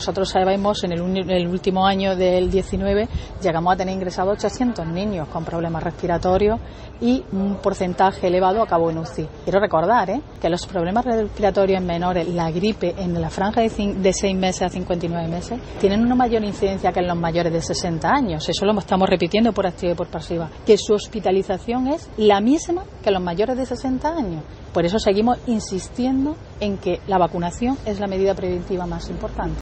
Nosotros sabemos en el, el, último año del 19 llegamos a tener ingresados 800 niños con problemas respiratorios y un porcentaje elevado acabó en UCI. Quiero recordar ¿eh? que los problemas respiratorios en menores, la gripe en la franja de, de 6 meses a 59 meses, tienen una mayor incidencia que en los mayores de 60 años. Eso lo estamos repitiendo por activa y por pasiva. Que su hospitalización es la misma que en los mayores de 60 años. Por eso seguimos insistiendo en que la vacunación es la medida preventiva más importante.